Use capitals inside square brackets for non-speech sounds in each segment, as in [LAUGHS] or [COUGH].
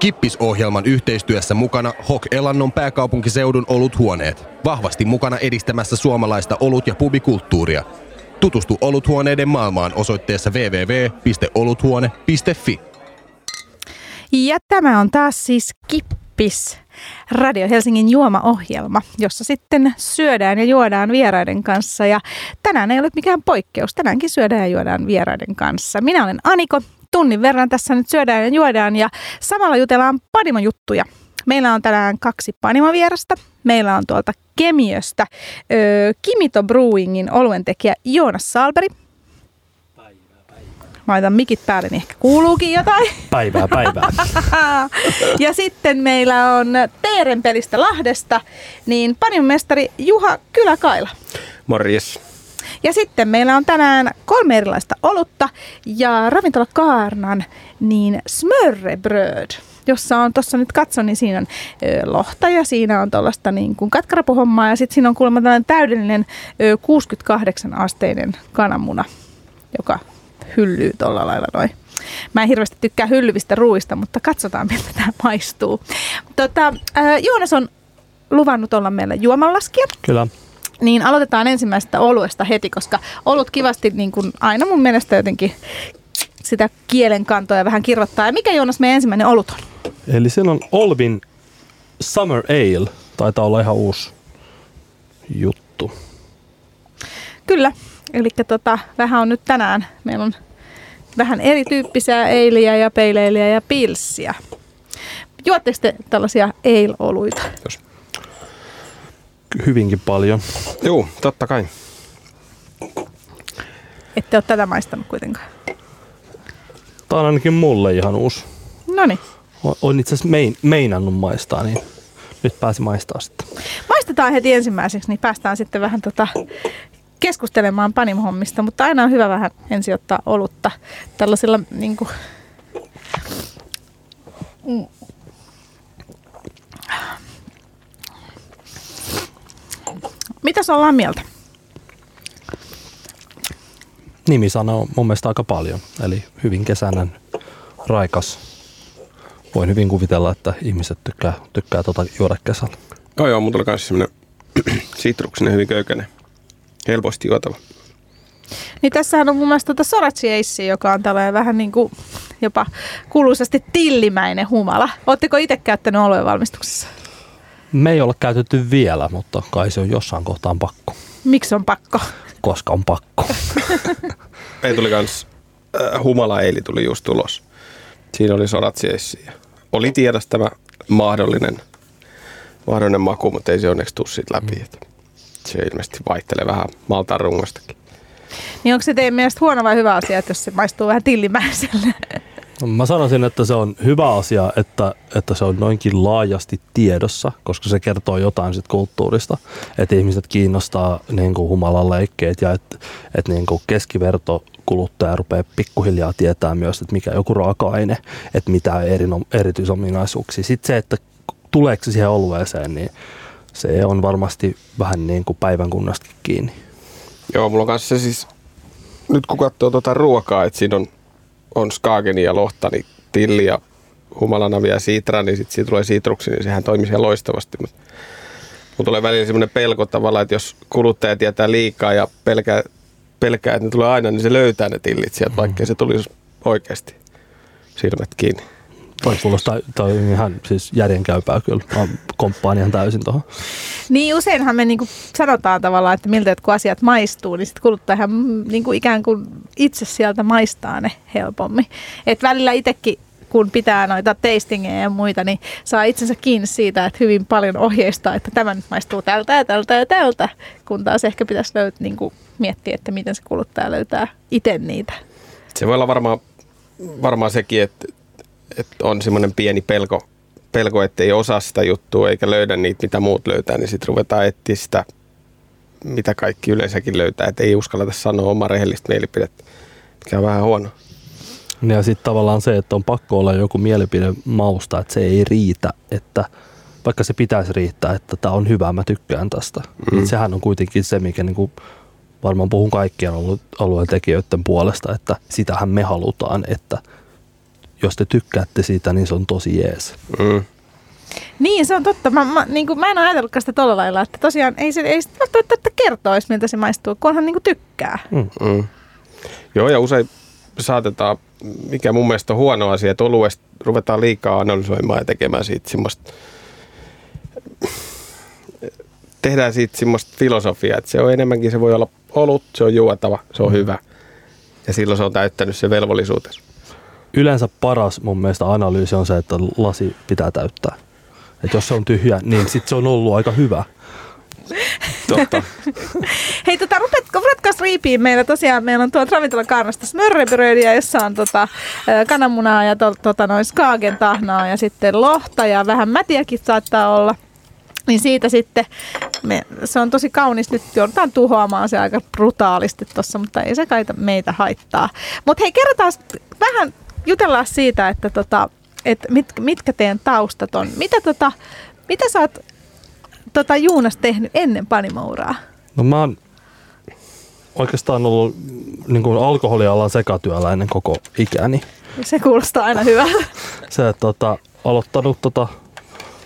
Kippisohjelman yhteistyössä mukana Hok Elannon pääkaupunkiseudun oluthuoneet. Vahvasti mukana edistämässä suomalaista olut- ja pubikulttuuria. Tutustu oluthuoneiden maailmaan osoitteessa www.oluthuone.fi. Ja tämä on taas siis Kippis, Radio Helsingin juomaohjelma, jossa sitten syödään ja juodaan vieraiden kanssa. Ja tänään ei ole mikään poikkeus, tänäänkin syödään ja juodaan vieraiden kanssa. Minä olen Aniko, tunnin verran tässä nyt syödään ja juodaan ja samalla jutellaan panimojuttuja. Meillä on tänään kaksi panimovierasta. Meillä on tuolta Kemiöstä ö, Kimito Brewingin oluentekijä Joonas Salberi. Mä laitan mikit päälle, niin ehkä kuuluukin jotain. Päivää, päivää. [LAUGHS] ja sitten meillä on Teerenpelistä Lahdesta, niin panimestari Juha Kyläkaila. Morjes. Ja sitten meillä on tänään kolme erilaista olutta ja ravintola Kaarnan niin smörrebröd jossa on tuossa nyt katson, niin siinä on ö, lohta ja siinä on tuollaista niin kuin katkarapuhommaa ja sitten siinä on kuulemma tällainen täydellinen ö, 68 asteinen kananmuna, joka hyllyy tuolla lailla noin. Mä en hirveästi tykkää hyllyvistä ruuista, mutta katsotaan miltä tämä maistuu. Tota, ö, Joonas on luvannut olla meillä juomanlaskija. Kyllä. Niin aloitetaan ensimmäisestä oluesta heti, koska olut kivasti niin kuin aina mun mielestä jotenkin sitä kielen kantoja vähän kirjoittaa. Ja mikä Joonas meidän ensimmäinen olut on? Eli siellä on Olvin Summer Ale. Taitaa olla ihan uusi juttu. Kyllä, eli tota, vähän on nyt tänään. Meillä on vähän erityyppisiä eiliä ja peileiliä ja pilssiä. Juotteko te tällaisia ale-oluita? Jos. Hyvinkin paljon. Joo, totta kai. Ette ole tätä maistanut kuitenkaan. Tämä on ainakin mulle ihan uusi. No niin. Olen itse asiassa mein, meinannut maistaa, niin nyt pääsi maistaa sitten. Maistetaan heti ensimmäiseksi, niin päästään sitten vähän tota keskustelemaan panimohommista, mutta aina on hyvä vähän ensin ottaa olutta tällaisilla niin kuin, Mm. Mitäs ollaan mieltä? Nimi sanoo mun mielestä aika paljon. Eli hyvin kesäinen, raikas. Voin hyvin kuvitella, että ihmiset tykkää, tykkää tota juoda kesällä. Joo, joo, mulla oli myös semmoinen sitruksinen, hyvin köykäinen, helposti juotava. Niin tässähän on mun mielestä tuota Sorachi Ace, joka on tällainen vähän niin kuin jopa kuuluisasti tillimäinen humala. Oletteko itse käyttänyt olujen valmistuksessa? Me ei ole käytetty vielä, mutta kai se on jossain kohtaan pakko. Miksi on pakko? Koska on pakko. [LAUGHS] Ei tuli kans, äh, humala eili tuli just tulos. Siinä oli soratsiessi. Oli tiedossa tämä mahdollinen, mahdollinen maku, mutta ei se onneksi tuu siitä läpi. Mm. Se ilmeisesti vaihtelee vähän maltaan rungostakin. Niin onko se teidän mielestä huono vai hyvä asia, että jos se maistuu vähän tillimäiselle? Mä sanoisin, että se on hyvä asia, että, että se on noinkin laajasti tiedossa, koska se kertoo jotain sit kulttuurista. Että ihmiset kiinnostaa niin kuin humalan leikkeet ja että et niin keskiverto kuluttaja rupeaa pikkuhiljaa tietää myös, että mikä joku raaka-aine, että mitä eri, erityisominaisuuksia. Sitten se, että tuleeko se siihen olueeseen, niin se on varmasti vähän niin kuin päivän kunnastakin kiinni. Joo, mulla on kanssa se siis, nyt kun katsoo tuota ruokaa, että siinä on, on skaageni ja lohta, niin tilli ja humalanavia ja sitra, niin sitten siitä tulee sitruksi, niin sehän toimii ihan loistavasti. Mutta mulla tulee välillä semmoinen pelko tavallaan, että jos kuluttaja tietää liikaa ja pelkää, pelkää, että ne tulee aina, niin se löytää ne tillit sieltä, vaikkei se tulisi oikeasti silmät kiinni. Toi kuulostaa toi on ihan siis järjenkäypää kyllä. Mä komppaan ihan täysin tuohon. Niin useinhan me niinku sanotaan tavallaan, että miltä jotkut asiat maistuu, niin sitten kuluttajahan niinku ikään kuin itse sieltä maistaa ne helpommin. Et välillä itsekin kun pitää noita tastingeja ja muita, niin saa itsensä kiinni siitä, että hyvin paljon ohjeistaa, että tämä nyt maistuu tältä ja tältä ja tältä, kun taas ehkä pitäisi löyt, niin kuin miettiä, että miten se kuluttaja löytää itse niitä. Se voi olla varmaan, varmaan sekin, että, että on semmoinen pieni pelko, pelko, että ei osaa sitä juttua eikä löydä niitä, mitä muut löytää, niin sitten ruvetaan etsiä sitä, mitä kaikki yleensäkin löytää. Että ei uskalleta sanoa omaa rehellistä mielipidettä, mikä on vähän huono. Ja sitten tavallaan se, että on pakko olla joku mielipide mausta, että se ei riitä, että vaikka se pitäisi riittää, että tämä on hyvä, mä tykkään tästä. Mm. Niin sehän on kuitenkin se, mikä niinku, varmaan puhun kaikkien alue- alueen tekijöiden puolesta, että sitähän me halutaan, että jos te tykkäätte siitä, niin se on tosi jees. Mm. Niin, se on totta. Mä, mä, niin kuin, mä en ole ajatellutkaan sitä tolla lailla, että tosiaan ei se, ei välttämättä kertoisi, miltä se maistuu, kunhan niin kuin tykkää. Mm. Mm. Joo, ja usein saatetaan, mikä mun mielestä on huono asia, että oluesta ruvetaan liikaa analysoimaan ja tekemään siitä semmoista, tehdään siitä semmoista filosofiaa, että se on enemmänkin, se voi olla olut, se on juotava, se on hyvä. Ja silloin se on täyttänyt se velvollisuutensa. Yleensä paras mun mielestä analyysi on se, että lasi pitää täyttää. Et jos se on tyhjä, niin sit se on ollut aika hyvä. Totta. [LAUGHS] Hei, tota, rupet, ruvetkaas riipiin. Meillä tosiaan, meillä on tuolta ravintola Kaarnasta smörrebrödiä, jossa on tota, kananmunaa ja to, tota, noin skaagen tahnaa ja sitten lohta ja vähän mätiäkin saattaa olla. Niin siitä sitten, me, se on tosi kaunis, nyt joudutaan tuhoamaan se aika brutaalisti tuossa, mutta ei se kai meitä haittaa. Mutta hei, kerrotaan vähän, jutellaan siitä, että tota, et mit, mitkä teidän taustat on. Mitä, tota, mitä sä oot tota, Juunas tehnyt ennen panimouraa? No mä oon oikeastaan ollut niin kuin alkoholialan sekatyöläinen koko ikäni. Se kuulostaa aina hyvältä. [LAUGHS] Se, että tota, aloittanut tota,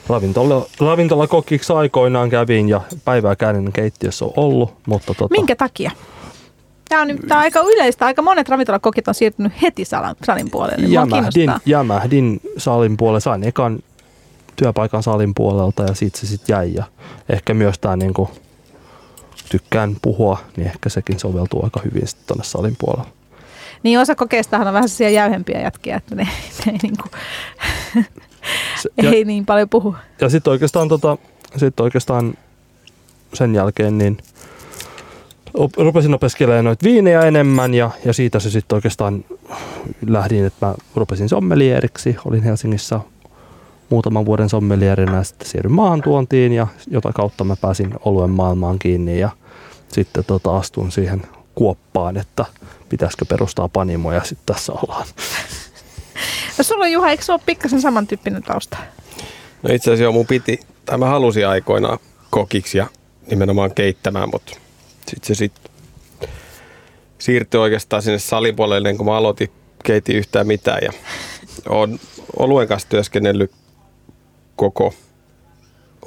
ravintola, ravintolakokiksi aikoinaan kävin ja päivää käännin keittiössä on ollut. Mutta tota, Minkä takia? Tämä on, tää on aika yleistä. Aika monet ravintolakokit on siirtynyt heti salan, salin puolelle. Mua jämähdin, jämähdin salin puolelle. Sain ekan työpaikan salin puolelta ja siitä se sitten jäi. Ja ehkä myös tämä niinku, tykkään puhua, niin ehkä sekin soveltuu aika hyvin sitten tuonne salin puolelle. Niin osa kokeistahan on vähän sellaisia jäyhempiä jätkiä, että ne, [LAUGHS] ne ei, niinku, Se, [LAUGHS] ja, ei niin paljon puhu. ja sitten oikeastaan, tota, sit oikeastaan sen jälkeen niin rupesin opiskelemaan noita viinejä enemmän ja, ja siitä se sitten oikeastaan lähdin, että mä rupesin sommelieriksi. Olin Helsingissä muutaman vuoden sommelierina ja sitten siirryin maahantuontiin ja jota kautta mä pääsin oluen maailmaan kiinni ja sitten tota, astun siihen kuoppaan, että pitäisikö perustaa panimo ja sitten tässä ollaan. [LAUGHS] No sulla on Juha, eikö se ole pikkasen samantyyppinen tausta? No itse asiassa mun piti, tai mä halusin aikoinaan kokiksi ja nimenomaan keittämään, mutta sitten se sit siirtyi oikeastaan sinne salipuolelle, niin kun mä aloitin, keitin yhtään mitään ja olen oluen kanssa työskennellyt koko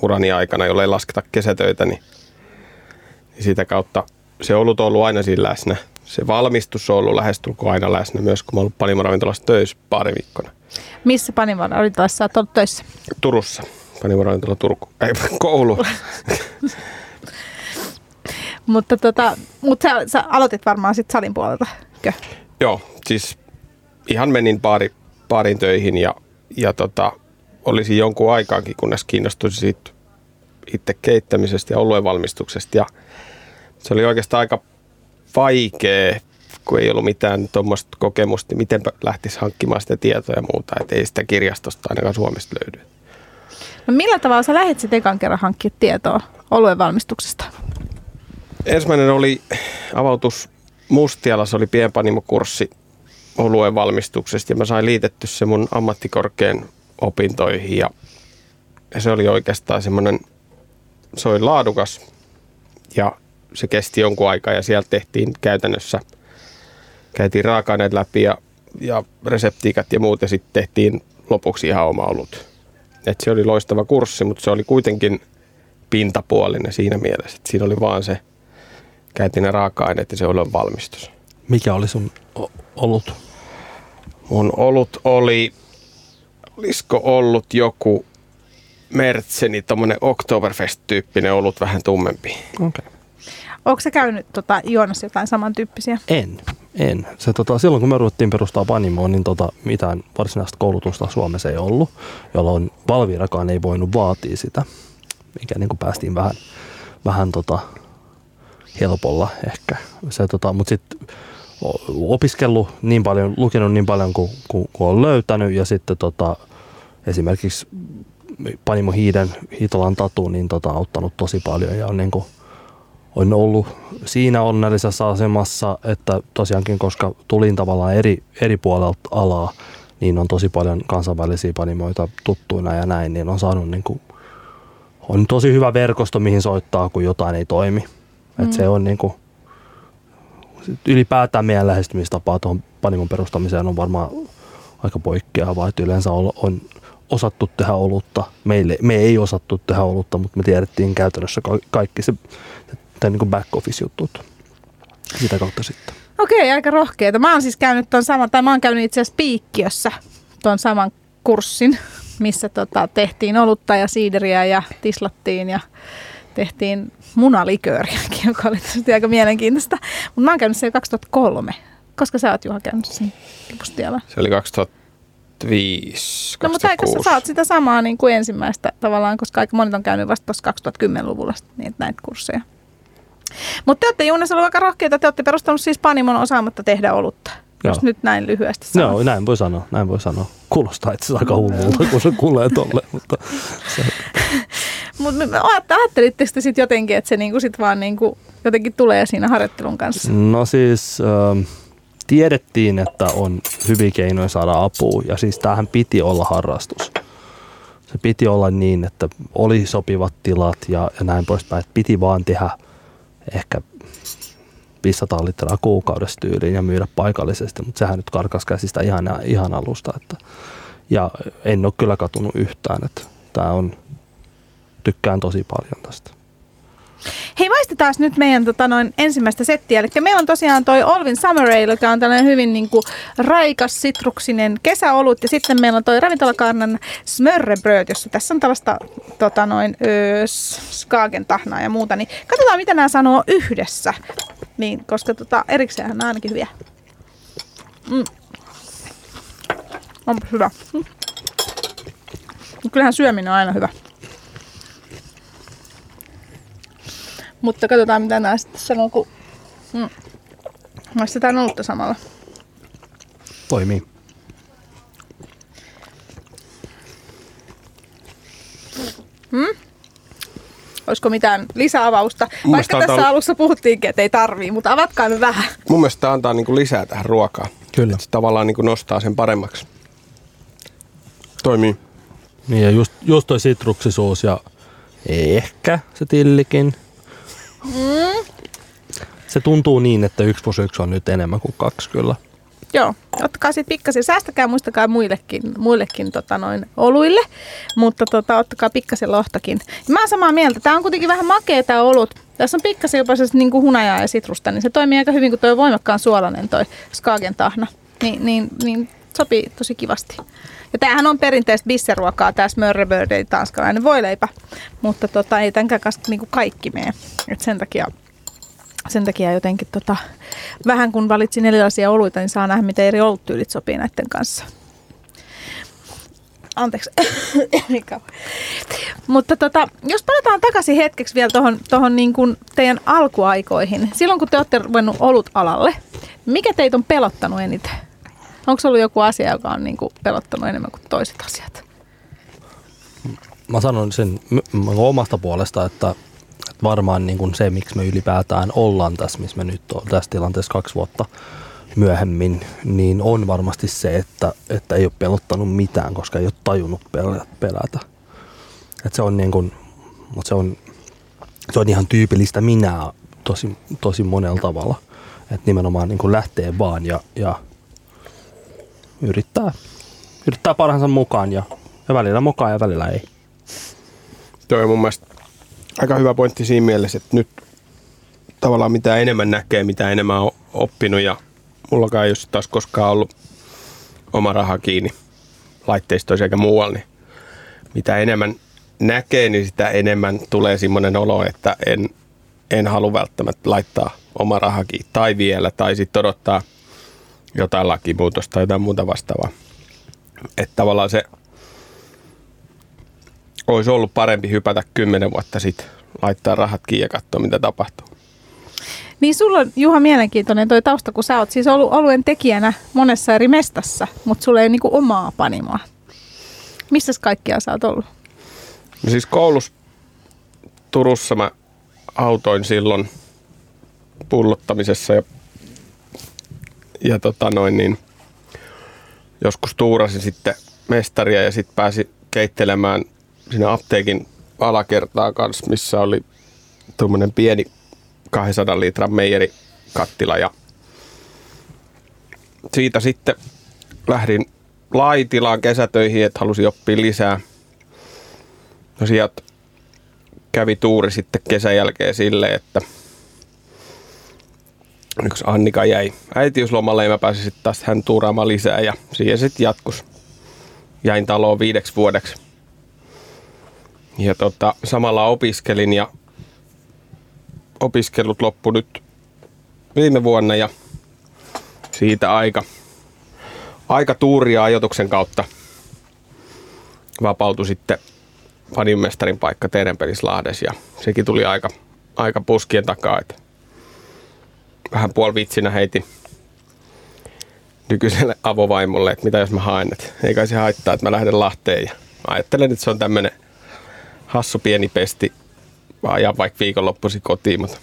urani aikana, jollei lasketa kesätöitä, niin, niin sitä kautta se olut on ollut aina siinä läsnä. Se valmistus on ollut lähestulkoon aina läsnä myös, kun mä ollut panimoravintolassa töissä pari viikkona. Missä panimon ravintolassa sä oot ollut töissä? Turussa. Panimoravintola Turku. Ei, [LAUGHS] koulu. [LAUGHS] Mutta tota, mut sä, sä aloitit varmaan sitten salin puolelta, kö? Joo, siis ihan menin baari, baarin töihin ja, ja tota, olisin jonkun aikaankin, kunnes kiinnostuisin siitä itse keittämisestä ja oluen valmistuksesta. Ja se oli oikeastaan aika vaikea, kun ei ollut mitään tuommoista kokemusta, niin miten lähtisi hankkimaan sitä tietoa ja muuta. Että ei sitä kirjastosta ainakaan Suomesta löydy. No millä tavalla sä lähdit sitten ekan kerran hankkia tietoa oluen valmistuksesta? Ensimmäinen oli avautus Mustialassa, oli pienpanimokurssi oluen valmistuksesta ja mä sain liitetty se mun ammattikorkean opintoihin ja, ja se oli oikeastaan semmoinen, se oli laadukas ja se kesti jonkun aikaa ja sieltä tehtiin käytännössä, käytiin raaka-aineet läpi ja, ja reseptiikat ja muut ja sitten tehtiin lopuksi ihan oma olut. Et se oli loistava kurssi, mutta se oli kuitenkin pintapuolinen siinä mielessä, että siinä oli vaan se, käytiin ne raaka-aineet ja se oli valmistus. Mikä oli sun o- ollut? Mun olut oli, olisiko ollut joku Mertseni, tommonen Oktoberfest-tyyppinen olut, vähän tummempi. Okay. Onko sä käynyt tota, Joonas jotain samantyyppisiä? En, en. Se, tota, silloin kun me ruvettiin perustaa Panimoon, niin tota, mitään varsinaista koulutusta Suomessa ei ollut, jolloin Valvirakaan ei voinut vaatia sitä, mikä niin kuin päästiin vähän, vähän tota, helpolla ehkä. Se, tota, Mutta sitten opiskellut niin paljon, lukenut niin paljon kuin, kuin, kuin on löytänyt ja sitten tota, esimerkiksi Panimo Hiiden Hiitolan Tatu niin tota, auttanut tosi paljon ja on niin kuin, on ollut siinä onnellisessa asemassa, että tosiaankin koska tulin tavallaan eri, eri puolelta alaa, niin on tosi paljon kansainvälisiä panimoita tuttuina ja näin, niin on saanut niin kuin, on tosi hyvä verkosto, mihin soittaa, kun jotain ei toimi. Mm. Et se on niin kuin, ylipäätään meidän lähestymistapaa tuohon panimon perustamiseen on varmaan aika poikkeavaa, että yleensä on, on osattu tehdä olutta. Meille, me ei osattu tehdä olutta, mutta me tiedettiin käytännössä ka- kaikki se, se niin back office jutut sitä kautta sitten. Okei, aika rohkeita. Mä oon siis käynyt ton saman, tai mä oon käynyt itse asiassa Piikkiössä ton saman kurssin, missä tota, tehtiin olutta ja siideriä ja tislattiin ja tehtiin munalikööriäkin, [LAUGHS] joka oli tietysti aika mielenkiintoista. Mutta mä oon käynyt siellä 2003. Koska sä oot Juha käynyt sen kipustiellä? Se oli 2005, No mutta eikö sä saat sitä samaa niin kuin ensimmäistä tavallaan, koska aika monet on käynyt vasta tuossa 2010-luvulla niin näitä kursseja. Mutta te olette Juunes ollut aika rohkeita, te olette perustanut siis Panimon osaamatta tehdä olutta. Joo. Jos nyt näin lyhyesti sanoo. Joo, näin voi sanoa, näin voi sanoa. Kuulostaa itse aika hullulta, kun se kuulee tolle, mutta se... [LAUGHS] Mutta ajattelitteko te sitten jotenkin, että se niinku sit vaan niinku jotenkin tulee siinä harjoittelun kanssa? No siis äh, tiedettiin, että on hyviä keinoja saada apua ja siis tämähän piti olla harrastus. Se piti olla niin, että oli sopivat tilat ja, ja näin poispäin. Että piti vaan tehdä ehkä 500 litraa kuukaudessa tyyliin ja myydä paikallisesti, mutta sehän nyt karkas käsistä ihan, ihan alusta. Että, ja en ole kyllä katunut yhtään, että tämä on, tykkään tosi paljon tästä. Hei, maistetaan nyt meidän tota, noin ensimmäistä settiä. Eli meillä on tosiaan toi Olvin Summer Ale, joka on tällainen hyvin niin kuin, raikas, sitruksinen kesäolut. Ja sitten meillä on toi ravintolakarnan Smörrebröd, jossa tässä on tällaista tota, noin, öö, skaagentahnaa ja muuta. Niin katsotaan, mitä nämä sanoo yhdessä. Niin, koska tota, erikseen on ainakin hyviä. Mm. Onpa hyvä. Mm. Kyllähän syöminen on aina hyvä. Mutta katsotaan mitä nämä sitten sanoo, kun mm. maistetaan olutta samalla. Toimii. Hmm? Olisiko mitään lisäavausta? Mun Vaikka tässä antaa... alussa puhuttiinkin, että ei tarvii, mutta avatkaa nyt vähän. Mun mielestä tämä antaa niinku lisää tähän ruokaan. Kyllä. se tavallaan niinku nostaa sen paremmaksi. Toimii. Niin ja just, just toi sitruksisuus ja ehkä se tillikin. Se tuntuu niin, että 1 plus 1 on nyt enemmän kuin kaksi kyllä. Joo, ottakaa sitten pikkasen, säästäkää muistakaa muillekin, muillekin tota noin oluille, mutta tota, ottakaa pikkasen lohtakin. Ja mä oon samaa mieltä, tämä on kuitenkin vähän makea tämä olut. Tässä on pikkasen jopa niin kuin hunajaa ja sitrusta, niin se toimii aika hyvin, kun tuo voimakkaan suolainen toi Skagen tahna. Niin, niin, niin sopii tosi kivasti. Ja tämähän on perinteistä bisseruokaa, tämä smörrebröd, eli tanskalainen voileipä. Mutta tota, ei tämänkään kanssa niin kaikki mene. Et sen takia sen takia jotenkin tota, vähän kun valitsin erilaisia oluita, niin saa nähdä, miten eri oluttyylit sopii näiden kanssa. Anteeksi. [COUGHS] Mutta tota, jos palataan takaisin hetkeksi vielä tuohon tohon niin teidän alkuaikoihin. Silloin kun te olette ruvennut olut-alalle, mikä teitä on pelottanut eniten? Onko ollut joku asia, joka on niin kuin pelottanut enemmän kuin toiset asiat? Mä sanon sen omasta puolesta, että, että varmaan niin kuin se, miksi me ylipäätään ollaan tässä, missä me nyt ollaan tässä tilanteessa kaksi vuotta myöhemmin, niin on varmasti se, että, että ei ole pelottanut mitään, koska ei ole tajunnut pelätä. Että se on niin kuin, mutta se on, se on ihan tyypillistä minä tosi, tosi monella tavalla. Että nimenomaan niin kuin lähtee vaan ja, ja yrittää, yrittää parhaansa mukaan ja, ja välillä mukaan ja välillä ei. Tuo on mun mielestä aika hyvä pointti siinä mielessä, että nyt tavallaan mitä enemmän näkee, mitä enemmän on oppinut ja mullakaan ei ole taas koskaan ollut oma raha kiinni laitteistoissa eikä muualla, niin mitä enemmän näkee, niin sitä enemmän tulee semmoinen olo, että en, en halua välttämättä laittaa oma raha kiinni tai vielä, tai sitten odottaa – jotain lakimuutosta tai jotain muuta vastaavaa. Että tavallaan se olisi ollut parempi hypätä kymmenen vuotta sitten, laittaa rahat kiinni ja katsoa, mitä tapahtuu. Niin sulla on, Juha, mielenkiintoinen toi tausta, kun sä oot siis ollut oluen tekijänä monessa eri mestassa, mutta sulla ei niinku omaa panimoa. Missä kaikkia sä oot ollut? No siis koulussa Turussa mä autoin silloin pullottamisessa ja ja tota noin, niin joskus tuurasin sitten mestaria ja sitten pääsi keittelemään siinä apteekin alakertaa kanssa, missä oli tuommoinen pieni 200 litran meijerikattila ja siitä sitten lähdin Laitilaan kesätöihin, että halusi oppia lisää. No sieltä kävi tuuri sitten kesän jälkeen silleen, että yksi Annika jäi äitiyslomalle ja mä pääsin sitten taas hän tuuraamaan lisää ja siihen sitten jatkus. Jäin taloon viideksi vuodeksi. Ja tota, samalla opiskelin ja opiskelut loppu nyt viime vuonna ja siitä aika, aika tuuria ajoituksen kautta vapautui sitten paninmestarin paikka Terenpelislahdessa ja sekin tuli aika, aika puskien takaa, että vähän puolivitsinä heitin nykyiselle avovaimolle, että mitä jos mä haen, että ei kai se haittaa, että mä lähden Lahteen ja ajattelen, että se on tämmönen hassu pieni pesti, ajaa vaikka viikonloppuisin kotiin, mutta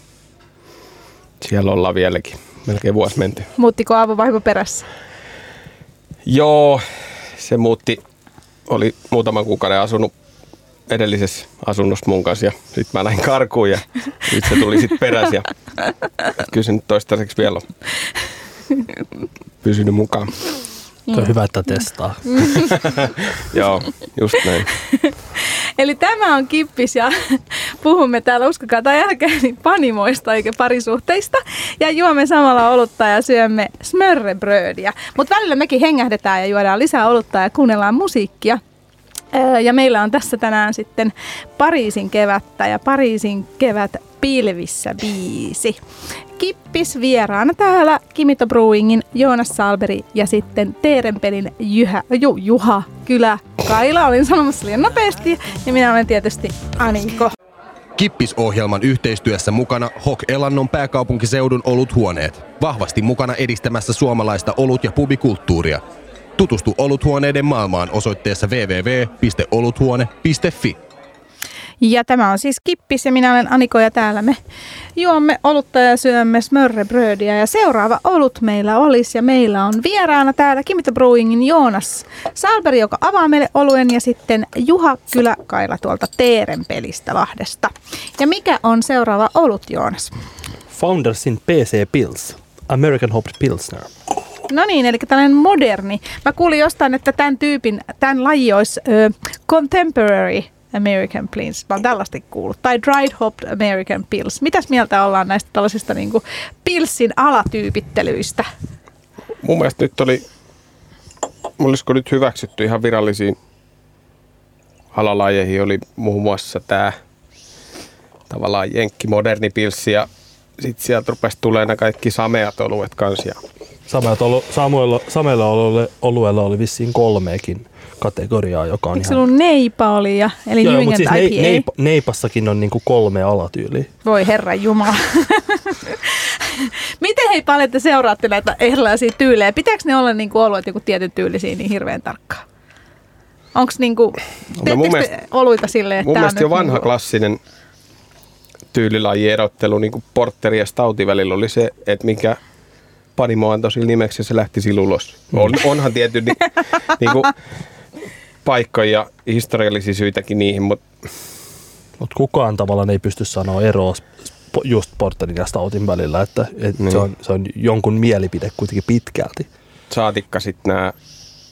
siellä ollaan vieläkin. Melkein vuosi menty. Muuttiko avovaimo perässä? Joo, se muutti. Oli muutaman kuukauden asunut edellisessä asunnossa mun kanssa ja sitten mä lähdin karkuun ja nyt se tuli sitten perässä ja kyllä se nyt toistaiseksi vielä on pysynyt mukaan. Se on hyvä, että testaa. [LAUGHS] Joo, just näin. Eli tämä on Kippis ja puhumme täällä, uskokaa tai älkää, niin panimoista eikä parisuhteista. Ja juomme samalla olutta ja syömme smörrebrödiä. Mutta välillä mekin hengähdetään ja juodaan lisää olutta ja kuunnellaan musiikkia. Ja meillä on tässä tänään sitten Pariisin kevättä ja Pariisin kevät pilvissä biisi. Kippis vieraana täällä Kimito Brewingin Joonas Salberi ja sitten Teerenpelin Jyhä, ju, Juha Kylä Kaila. Olin sanomassa liian nopeasti ja minä olen tietysti Aniko. Kippis-ohjelman yhteistyössä mukana Hok Elannon pääkaupunkiseudun oluthuoneet. Vahvasti mukana edistämässä suomalaista olut- ja pubikulttuuria. Tutustu oluthuoneiden maailmaan osoitteessa www.oluthuone.fi. Ja tämä on siis Kippis ja minä olen Aniko ja täällä me juomme olutta ja syömme smörrebrödiä. Ja seuraava olut meillä olisi ja meillä on vieraana täällä Kimito Brewingin Joonas Salberi, joka avaa meille oluen ja sitten Juha Kyläkaila tuolta Teerenpelistä Lahdesta. Ja mikä on seuraava olut Joonas? Foundersin PC Pills, American Hopped Pilsner. No niin, eli tällainen moderni. Mä kuulin jostain, että tämän tyypin, tämän laji olisi ö, contemporary American Pills. Mä oon tällaista kuullut. Tai dried hopped American Pills. Mitäs mieltä ollaan näistä tällaisista niin kuin pilssin alatyypittelyistä? Mun mielestä nyt oli, olisiko nyt hyväksytty ihan virallisiin alalajeihin, oli muun muassa tämä tavallaan jenkki moderni pilssi ja sitten sieltä rupesi tulemaan kaikki sameat oluet kanssa. Ja Sameat olu, Samuella, Sameella olueella, olueella oli vissiin kolmekin kategoriaa, joka on Eikö ihan... se ollut neipa oli ja, eli Joo, mutta siis IPA? nei, neip, neipassakin on niinku kolme alatyyliä. Voi herra Jumala. Miten hei paljon te seuraatte näitä erilaisia tyylejä? Pitääkö ne olla niin kuin oluet joku tietyn tyylisiä niin hirveän tarkkaan? Onko niin kuin, No mun mielestä- oluita silleen, että mun mielestä jo vanha niinku- klassinen tyylilajierottelu niin kuin porteri ja stoutin välillä oli se, että mikä panimo antoi sillä nimeksi ja se lähti sillä ulos. On, onhan tietty ni, [LAUGHS] niin kuin paikkoja ja historiallisia syitäkin niihin, mutta Mutta kukaan tavallaan ei pysty sanoa eroa just porterin ja stoutin välillä, että et Niin. se, on, se on jonkun mielipide kuitenkin pitkälti. saatikka sitten nämä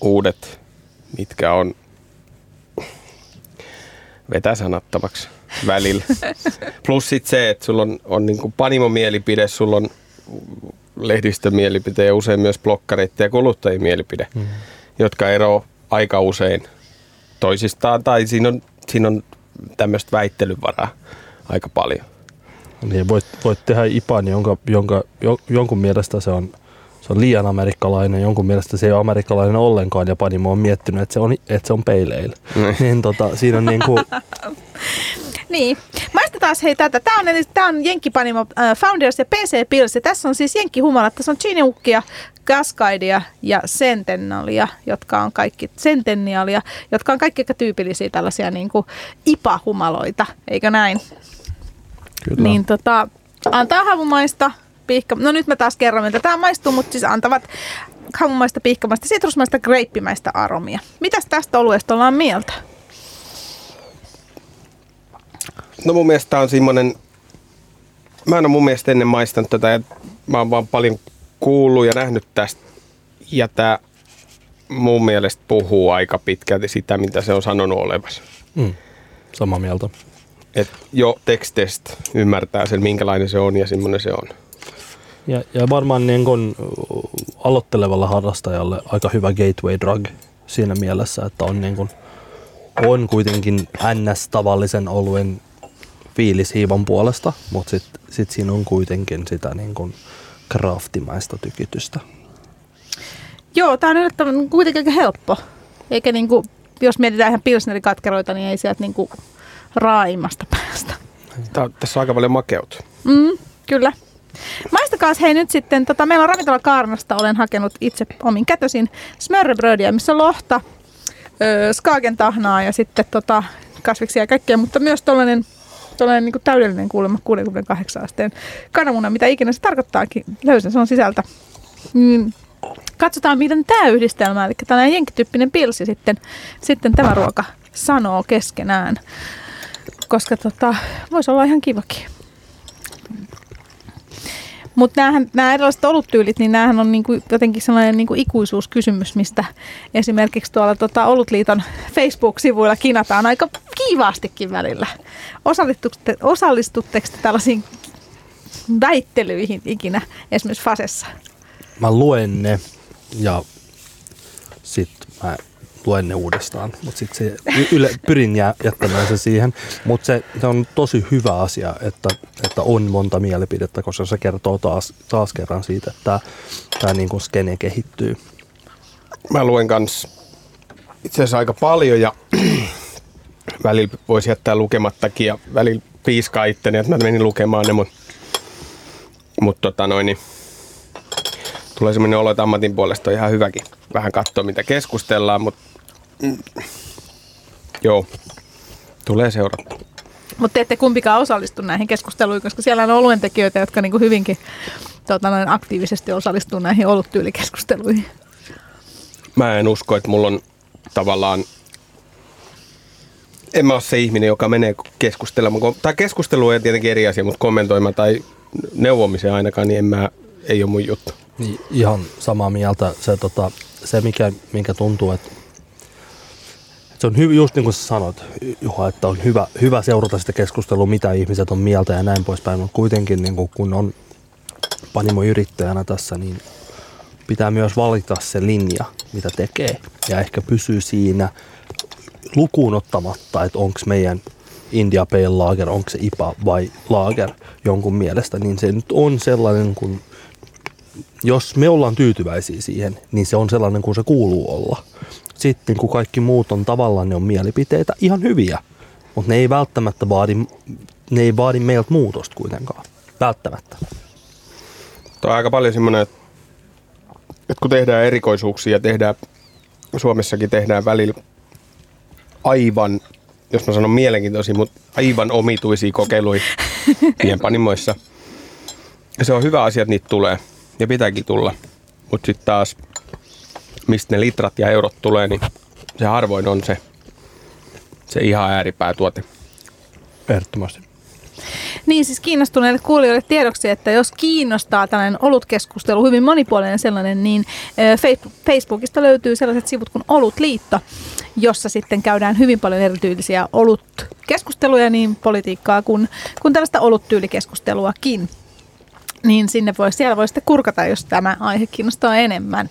uudet, mitkä on vetäsanattavaksi välillä. [LAUGHS] Plus sitten se, että sulla on, on niinku panimon mielipide, sulla on lehdistön mielipide ja usein myös blokkareiden ja kuluttajien mielipide, mm. jotka eroavat aika usein toisistaan. Tai siinä on, siinä on tämmöistä väittelyvaraa aika paljon. Niin voit, voit tehdä IPAN, jonka, jonka jo, jonkun mielestä se on, se on liian amerikkalainen, jonkun mielestä se ei ole amerikkalainen ollenkaan ja Panimo on miettinyt, että se on, että se on ale. Mm. Niin tota, siinä on niinku, [LAUGHS] Niin. Maistetaan hei tätä. Tämä on, tää on Jenkkipanimo äh, Founders ja PC Pills. Ja tässä on siis Jenkkihumalat. Tässä on Chiniukkia, Cascadea ja Centennalia, jotka on kaikki Centennialia, jotka on kaikki aika tyypillisiä tällaisia niin kuin IPA-humaloita, eikö näin? kyllä. Niin tota, antaa havumaista, pihka... No nyt mä taas kerron, miltä tämä maistuu, mutta siis antavat havumaista, pihkamaista, sitrusmaista, greippimäistä aromia. Mitäs tästä oluesta ollaan mieltä? No mun mielestä on semmoinen, mä en ole mun mielestä ennen maistanut tätä, ja mä oon vaan paljon kuullut ja nähnyt tästä. Ja tää mun mielestä puhuu aika pitkälti sitä, mitä se on sanonut olevansa. Mm. Samaa mieltä. Et jo teksteistä ymmärtää sen, minkälainen se on ja semmoinen se on. Ja, ja varmaan niin kun aloittelevalla harrastajalle aika hyvä gateway drug siinä mielessä, että on, niin kun, on kuitenkin ns-tavallisen oluen fiilis hiivan puolesta, mutta sitten sit siinä on kuitenkin sitä niin kun craftimaista tykitystä. Joo, tämä on yllättävän kuitenkin aika helppo. Eikä niinku, jos mietitään ihan pilsnerikatkeroita, niin ei sieltä niinku raimasta päästä. Tää, tässä on aika paljon makeut. Mm, kyllä. Maistakaa hei nyt sitten, tota, meillä on ravintola Kaarnasta, olen hakenut itse omin kätösin smörrebrödiä, missä on lohta, öö, skaagentahnaa ja sitten tota, kasviksia ja kaikkea, mutta myös tällainen tuollainen niin täydellinen kuulemma 68 asteen kananmuna, mitä ikinä se tarkoittaakin, löysän se on sisältä. Mm, katsotaan, miten tämä yhdistelmä, eli tällainen jenkkityyppinen pilsi sitten, sitten tämä ruoka sanoo keskenään. Koska tota, voisi olla ihan kivakin. Mutta nämä erilaiset oluttyylit, niin näähän on niinku jotenkin sellainen niinku ikuisuuskysymys, mistä esimerkiksi tuolla tota Olutliiton Facebook-sivuilla kinataan aika kiivaastikin välillä. Osallistutteko te tällaisiin väittelyihin ikinä, esimerkiksi Fasessa? Mä luen ne ja sitten mä luen ne uudestaan, mutta sitten se yle, pyrin jättämään se siihen. Mutta se, se, on tosi hyvä asia, että, että on monta mielipidettä, koska se kertoo taas, taas kerran siitä, että tämä niin skene kehittyy. Mä luen kans itse asiassa aika paljon ja [CLEARS THROAT] välillä voisi jättää lukemattakin ja välillä piiskaa itteni, että mä menin lukemaan ne, mutta mut tota noin, niin tulee semmoinen olo, että ammatin puolesta on ihan hyväkin vähän katsoa, mitä keskustellaan, mutta joo, tulee seurata. Mutta te ette kumpikaan osallistu näihin keskusteluihin, koska siellä on oluentekijöitä, jotka niinku hyvinkin tota, noin aktiivisesti osallistuu näihin oluttyylikeskusteluihin. Mä en usko, että mulla on tavallaan en mä ole se ihminen, joka menee keskustelemaan. Tai keskustelu on tietenkin eri asia, mutta kommentoimaan tai neuvomiseen ainakaan, niin en mä, ei ole mun juttu. Niin, ihan samaa mieltä. Se, tota, se mikä, minkä tuntuu, että se on hyvä, just niin kuin sä sanoit, Juha, että on hyvä, hyvä seurata sitä keskustelua, mitä ihmiset on mieltä ja näin poispäin, mutta kuitenkin niin kuin, kun on panimoyrittäjänä tässä, niin pitää myös valita se linja, mitä tekee. Ja ehkä pysyy siinä lukuun ottamatta, että onko meidän India Pale Lager, onko se IPA vai Lager jonkun mielestä, niin se nyt on sellainen kuin jos me ollaan tyytyväisiä siihen, niin se on sellainen kuin se kuuluu olla. Sitten kun kaikki muut on tavallaan, ne on mielipiteitä, ihan hyviä, mutta ne ei välttämättä vaadi, ne ei vaadi meiltä muutosta kuitenkaan. Välttämättä. Tuo on aika paljon semmoinen, että kun tehdään erikoisuuksia, tehdään, Suomessakin tehdään välillä aivan, jos mä sanon mielenkiintoisia, mutta aivan omituisia kokeiluja [LAUGHS] pienpanimoissa. Ja se on hyvä asia, että niitä tulee ja pitääkin tulla. Mutta sitten taas, mistä ne litrat ja eurot tulee, niin se harvoin on se, se ihan ääripäätuote. Ehdottomasti. Niin siis kiinnostuneille kuulijoille tiedoksi, että jos kiinnostaa tällainen olutkeskustelu, hyvin monipuolinen sellainen, niin Facebookista löytyy sellaiset sivut kuin Olutliitto, jossa sitten käydään hyvin paljon erityylisiä olutkeskusteluja, niin politiikkaa kuin, kuin tällaista oluttyylikeskusteluakin niin sinne voi, siellä voi sitten kurkata, jos tämä aihe kiinnostaa enemmän.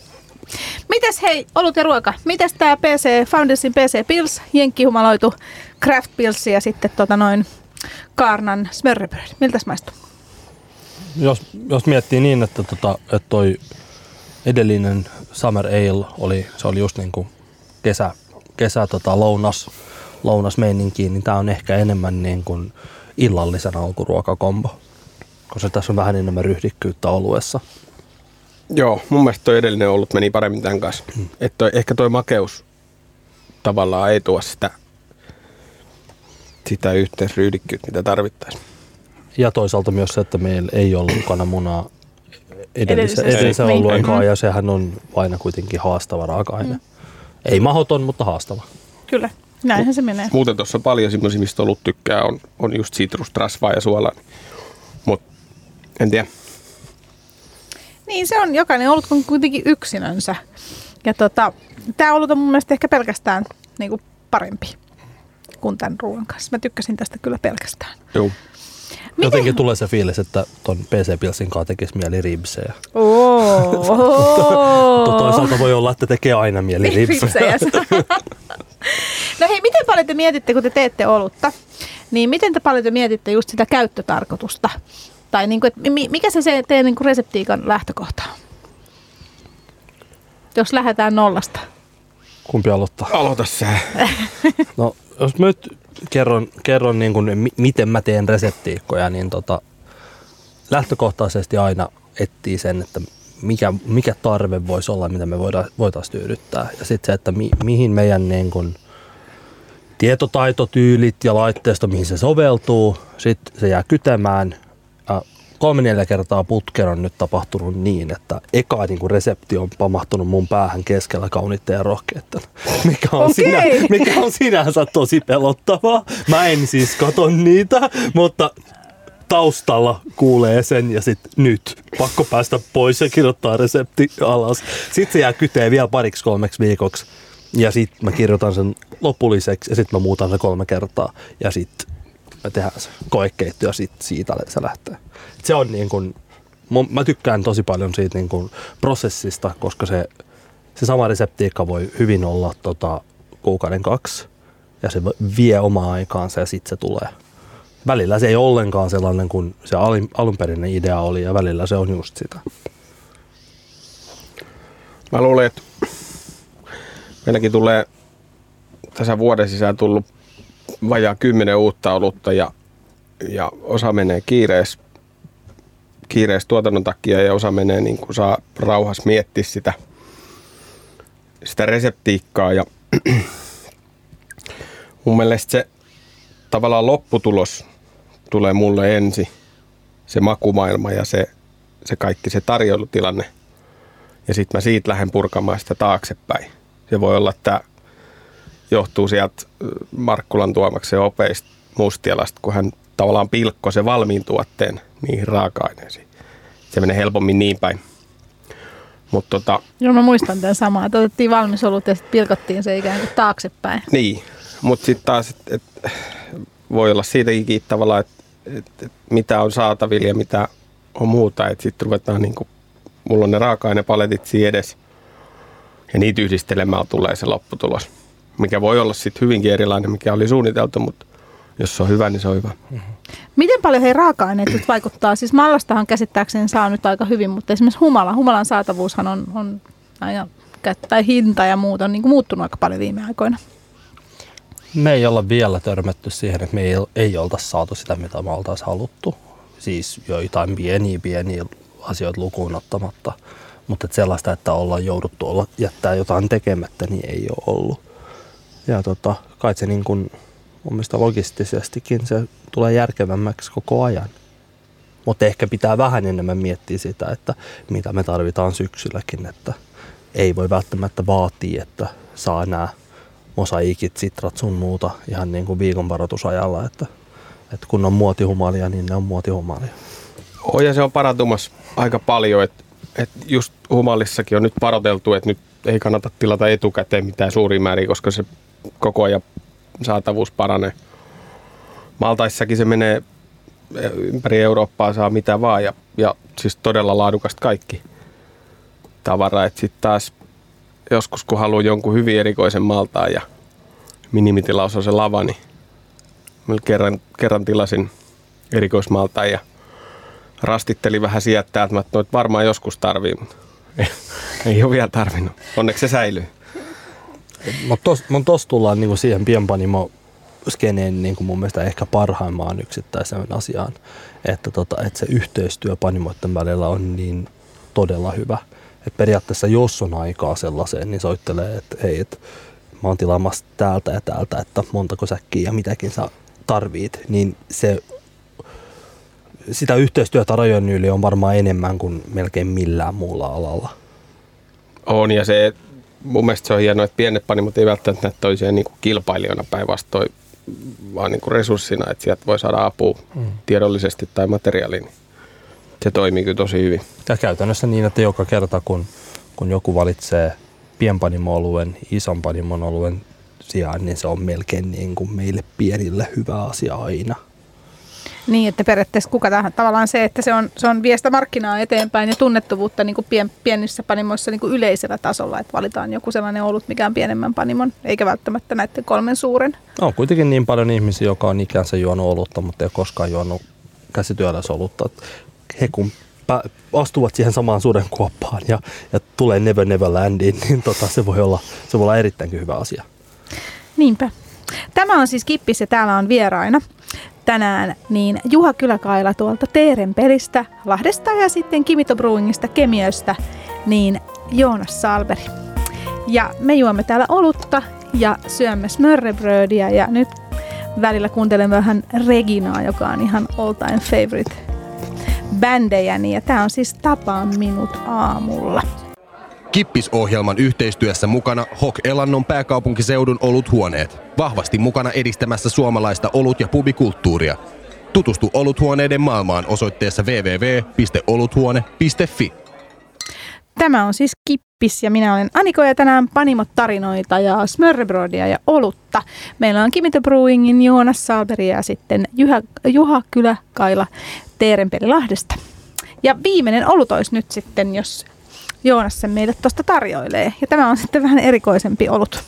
Mites hei, olut ja ruoka. Mites tämä PC, Foundersin PC Pills, jenkkihumaloitu Craft Pills ja sitten tota noin Kaarnan Smörrebröd. Miltä maistuu? Jos, jos miettii niin, että, tota, että toi edellinen Summer Ale oli, se oli just niin kuin kesä, kesä tota, lounas, lounas niin tämä on ehkä enemmän niin kuin illallisen alkuruokakombo koska tässä on vähän enemmän ryhdikkyyttä oluessa. Joo, mun mielestä toi edellinen ollut meni paremmin tämän kanssa. Hmm. Että toi, ehkä toi makeus tavallaan ei tuo sitä, sitä yhteisryhdikkyyttä, mitä tarvittaisiin. Ja toisaalta myös se, että meillä ei ollut kananmunaa edellisessä, edellisessä oluenkaan, mm. ja sehän on aina kuitenkin haastava raaka-aine. Mm. Ei mahoton, mutta haastava. Kyllä, näinhän se menee. Muuten tuossa paljon semmoisia, mistä ollut tykkää, on, on just sitrustrasvaa ja suolaa. Mutta en tiedä. Niin se on, jokainen ollut kuitenkin yksinönsä. Ja tota, Tämä olut on mun mielestä ehkä pelkästään niin kuin parempi kuin tämän ruoan kanssa. Mä tykkäsin tästä kyllä pelkästään. Joo. Miten- Jotenkin tulee se fiilis, että ton PC Pilsin kanssa tekisi mieli ribsejä. [LAUGHS] Mutta toisaalta voi olla, että tekee aina mieli ribsejä. [LAUGHS] No hei, miten paljon te mietitte, kun te teette olutta, niin miten te paljon te mietitte just sitä käyttötarkoitusta? Tai niin kuin, että mi- mikä se, se teidän niin kuin reseptiikan lähtökohta on? Jos lähdetään nollasta. Kumpi aloittaa? Aloita sä. [LAUGHS] No, jos mä nyt kerron, kerron niin kuin, mi- miten mä teen reseptiikkoja, niin tota, lähtökohtaisesti aina etsii sen, että mikä, mikä tarve voisi olla, mitä me voida, voitaisiin tyydyttää. Ja sitten se, että mi, mihin meidän niin kuin, tietotaitotyylit ja laitteisto, mihin se soveltuu, sitten se jää kytemään. Ja kolme neljä kertaa putken on nyt tapahtunut niin, että eka niin kuin resepti on pamahtunut mun päähän keskellä kauniitten ja rohkeitten, [LAUGHS] mikä on, Okei. sinä, mikä on sinänsä tosi pelottavaa. Mä en siis kato niitä, mutta taustalla kuulee sen ja sitten nyt pakko päästä pois ja kirjoittaa resepti alas. Sitten se jää kyteen vielä pariksi kolmeksi viikoksi ja sitten mä kirjoitan sen lopulliseksi ja sitten mä muutan sen kolme kertaa ja sitten me tehdään se koekeitto ja sitten siitä se lähtee. Se on niin kuin, mä tykkään tosi paljon siitä niin kuin prosessista, koska se, se sama reseptiikka voi hyvin olla tota, kuukauden kaksi ja se vie omaa aikaansa ja sitten se tulee. Välillä se ei ollenkaan sellainen kuin se alin, alunperäinen idea oli ja välillä se on just sitä. Mä luulen, että meilläkin tulee tässä vuoden sisään tullut vajaa kymmenen uutta olutta ja, ja osa menee kiireessä kiireessä tuotannon takia ja osa menee niin kuin saa rauhassa miettiä sitä, sitä reseptiikkaa ja [CLEARS THROAT] mun mielestä se tavallaan lopputulos tulee mulle ensin, se makumaailma ja se, se kaikki se tarjoilutilanne ja sitten mä siitä lähden purkamaan sitä taaksepäin. Se voi olla, että johtuu sieltä Markkulan tuomaksen opeista Mustialasta, kun hän tavallaan pilkkoi se valmiin tuotteen niihin raaka-aineisiin. Se menee helpommin niin päin. Mutta tota, Joo, mä muistan tämän samaa. että Otettiin valmis olut ja sitten pilkottiin se ikään kuin taaksepäin. niin, mutta sitten taas, että et, voi olla siitäkin tavallaan, että et, et, mitä on saatavilla ja mitä on muuta. Että sitten ruvetaan, niin kuin, mulla on ne raaka-ainepaletit siinä edes ja niitä yhdistelemällä tulee se lopputulos. Mikä voi olla sitten hyvinkin erilainen, mikä oli suunniteltu, mutta jos se on hyvä, niin se on hyvä. Miten paljon hei raaka-aineet nyt [COUGHS] vaikuttaa? Siis mallastahan käsittääkseni saa nyt aika hyvin, mutta esimerkiksi humala, humalan saatavuushan on, on aina, tai hinta ja muut on niin kuin muuttunut aika paljon viime aikoina. Me ei olla vielä törmätty siihen, että me ei, ei oltaisi saatu sitä, mitä me oltaisiin haluttu. Siis joitain pieniä, pieniä asioita lukuun ottamatta. Mutta et sellaista, että ollaan jouduttu olla, jättää jotain tekemättä, niin ei ole ollut. Ja tota, kai se niin kuin, mun mielestä logistisestikin se tulee järkevämmäksi koko ajan. Mutta ehkä pitää vähän enemmän miettiä sitä, että mitä me tarvitaan syksylläkin, että ei voi välttämättä vaatia, että saa nämä mosaikit, sitrat sun muuta ihan niin kuin viikon varoitusajalla, että, että kun on muotihumalia, niin ne on muotihumalia. Oh, ja se on parantumassa aika paljon, että et just humalissakin on nyt paroteltu, että nyt ei kannata tilata etukäteen mitään suuria määriä, koska se koko ajan saatavuus paranee. Maltaissakin se menee ympäri Eurooppaa, saa mitä vaan ja, ja siis todella laadukasta kaikki tavara. Sitten taas joskus kun haluaa jonkun hyvin erikoisen maltaan ja minimitilaus on se lava, niin kerran, kerran tilasin erikoismaltaan ja rastitteli vähän sieltä, että mä varmaan joskus tarvii, mutta ei, [LAUGHS] ei ole vielä tarvinnut. Onneksi se säilyy. Mutta tos, mut tos tullaan niinku siihen pienpanimo skeneen niinku mun mielestä ehkä parhaimmaan yksittäiseen asiaan, että tota, et se yhteistyö panimoiden välillä on niin todella hyvä. Et periaatteessa jos on aikaa sellaiseen, niin soittelee, että hei, et mä oon tilaamassa täältä ja täältä, että montako säkkiä ja mitäkin sä tarvit, niin se sitä yhteistyötä rajojen yli on varmaan enemmän kuin melkein millään muulla alalla. On ja se, mun mielestä se on hienoa, että pienet panimot ei välttämättä näe toisiaan niin kilpailijoina päinvastoin, vaan niin kuin resurssina, että sieltä voi saada apua mm. tiedollisesti tai materiaaliin. Se toimii kyllä tosi hyvin. Ja käytännössä niin, että joka kerta kun, kun joku valitsee pienpanimo-oluen, ison panimon-oluen sijaan, niin se on melkein niin kuin meille pienille hyvä asia aina. Niin, että periaatteessa kuka tähän, tavallaan se, että se on, se on viestä markkinaa eteenpäin ja tunnettavuutta niin kuin pien, pienissä panimoissa niin kuin yleisellä tasolla, että valitaan joku sellainen olut, mikä on pienemmän panimon, eikä välttämättä näiden kolmen suuren. On kuitenkin niin paljon ihmisiä, joka on ikänsä juonut olutta, mutta ei ole koskaan juonut käsityöläisolutta. He kun astuvat siihen samaan sudenkuoppaan ja, ja tulee Never Never Landiin, niin tota, se, voi olla, se voi olla erittäinkin hyvä asia. Niinpä. Tämä on siis Kippis ja täällä on vieraina tänään niin Juha Kyläkaila tuolta Teeren pelistä Lahdesta ja sitten Kimito Brewingista Kemiöstä niin Joonas Salberi. Ja me juomme täällä olutta ja syömme smörrebrödiä ja nyt välillä kuuntelen vähän Reginaa, joka on ihan all time favorite bändejäni ja tämä on siis Tapaa minut aamulla. Kippis-ohjelman yhteistyössä mukana Hok Elannon pääkaupunkiseudun oluthuoneet. Vahvasti mukana edistämässä suomalaista olut- ja pubikulttuuria. Tutustu oluthuoneiden maailmaan osoitteessa www.oluthuone.fi. Tämä on siis Kippis ja minä olen Aniko ja tänään panimot tarinoita ja smörrebrodia ja olutta. Meillä on Kimito Brewingin Joonas Salberi ja sitten Juha, Juha Kyläkaila Teerenpeli Lahdesta. Ja viimeinen olut olisi nyt sitten, jos Joonas sen meille tuosta tarjoilee. Ja tämä on sitten vähän erikoisempi olut.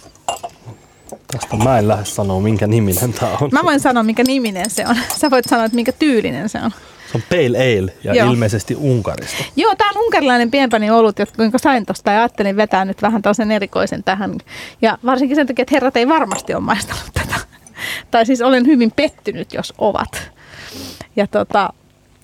Tästä mä en lähde sanoa, minkä niminen tämä on. Mä voin sanoa, minkä niminen se on. Sä voit sanoa, että minkä tyylinen se on. Se on Pale Ale ja Joo. ilmeisesti Unkarista. Joo, tämä on unkarilainen pienpani olut, kuinka sain tuosta ja ajattelin vetää nyt vähän tällaisen erikoisen tähän. Ja varsinkin sen takia, että herrat ei varmasti ole maistanut tätä. Tai siis olen hyvin pettynyt, jos ovat. Ja tota,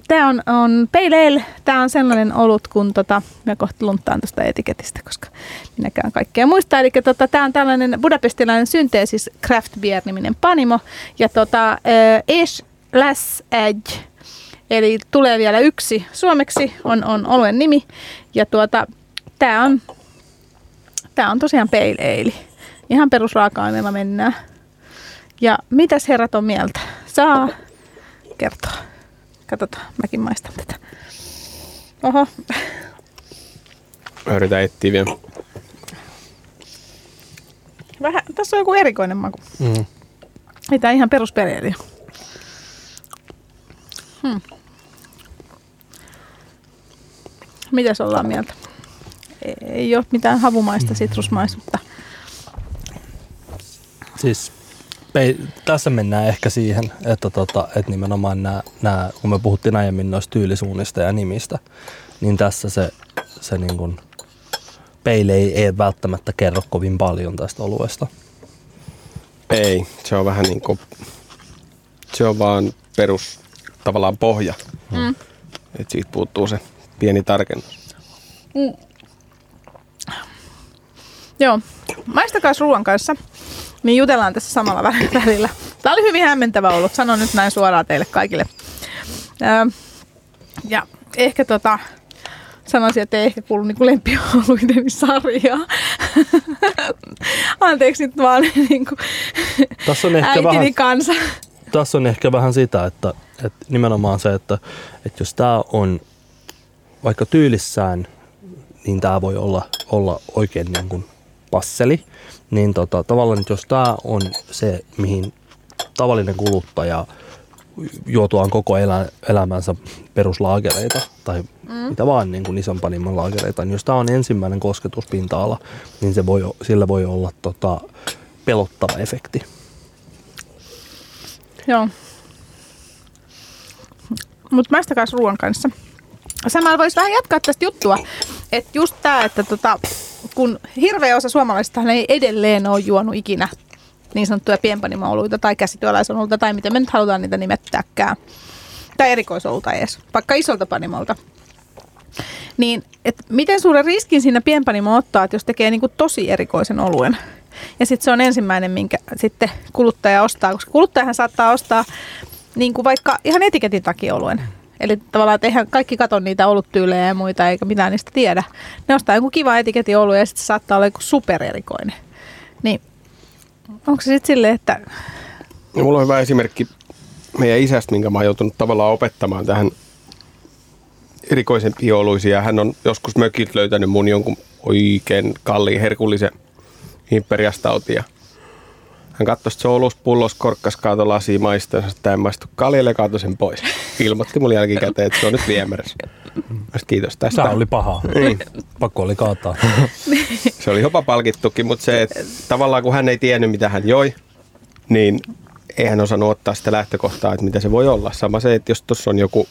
tämä on, on Pale Ale. Tämä on sellainen olut, kun tota, mä kohta luntaan tuosta etiketistä, koska minäkään kaikkea muista. Eli tota, tämä on tällainen budapestilainen synteesis craft beer niminen panimo. Ja tota, äh, Esh Lass Edge Eli tulee vielä yksi suomeksi, on, on oluen nimi. Ja tuota, tämä on, tää on tosiaan pale ale. Ihan perusraaka-aineella mennään. Ja mitäs herrat on mieltä? Saa kertoa. Katsotaan, mäkin maistan tätä. Oho, Mä yritän etsiä vielä. vähän, tässä on joku erikoinen maku. Mm. Ei tää ihan peruspeleili. Hmm. Mitäs ollaan mieltä? Ei ole mitään havumaista sitrusmaisuutta. Siis pei, tässä mennään ehkä siihen, että, tota, että nimenomaan nämä, nämä, kun me puhuttiin aiemmin noista tyylisuunnista ja nimistä, niin tässä se, se niin kuin, peile ei, ei välttämättä kerro kovin paljon tästä oluesta. Ei, se on vähän niin kuin, se on vaan perus tavallaan pohja. Mm. Et siitä puuttuu se pieni tarkennus. Joo, maistakaa ruoan kanssa, niin jutellaan tässä samalla vä- [LAUGHS] välillä. Tämä oli hyvin hämmentävä ollut, sanon nyt näin suoraan teille kaikille. Öö, ja ehkä tota, sanoisin, että ei ehkä kuulu niinku lempioluideni sarjaa. [LAUGHS] Anteeksi nyt vaan [LAUGHS] niinku Tässä on ehkä äitini vähän, kanssa. tässä on ehkä vähän sitä, että, että nimenomaan se, että, että jos tämä on vaikka tyylissään, niin tämä voi olla, olla oikein niin kuin passeli, niin tota, tavallaan jos tämä on se, mihin tavallinen kuluttaja juotuaan koko elä, elämänsä peruslaagereita tai mm. mitä vaan niin kuin ison panimman laagereita, niin jos tämä on ensimmäinen kosketuspinta-ala, niin se voi, sillä voi olla tota, pelottava efekti. Joo. Mutta maistakaa ruoan kanssa. Samalla voisi vähän jatkaa tästä juttua, että just tämä, että tota, kun hirveä osa suomalaisista ei edelleen ole juonut ikinä niin sanottuja pienpanimo-oluita tai käsityöläisoluita tai miten me nyt halutaan niitä nimettääkään. Tai erikoisolta edes, vaikka isolta panimolta. Niin, et miten suuren riskin siinä pienpanimo ottaa, että jos tekee niinku tosi erikoisen oluen. Ja sitten se on ensimmäinen, minkä sitten kuluttaja ostaa, koska kuluttajahan saattaa ostaa niin kuin vaikka ihan etiketin takia oluen. Eli tavallaan, että eihän kaikki kato niitä oluttyylejä ja muita, eikä mitään niistä tiedä. Ne ostaa joku kiva etiketin olu ja sitten saattaa olla joku supererikoinen. Niin, onko se sitten silleen, että No, mulla on hyvä esimerkki meidän isästä, minkä mä oon joutunut tavallaan opettamaan tähän erikoisen oluisiin. Ja hän on joskus mökiltä löytänyt mun jonkun oikein kalliin herkullisen imperiastautin. Ja hän katsoi, että se olus pullos, korkkas kaato lasi maista, ja tämä ei maistu kaljalle kaatoi sen pois. Ilmoitti mulle jälkikäteen, että se on nyt viemärässä. Kiitos tästä. Tämä oli paha. Niin. Pakko oli kaataa. Se oli jopa palkittukin, mutta se, että tavallaan kun hän ei tiennyt, mitä hän joi, niin ei hän osannut ottaa sitä lähtökohtaa, että mitä se voi olla. Sama se, että jos tuossa on joku,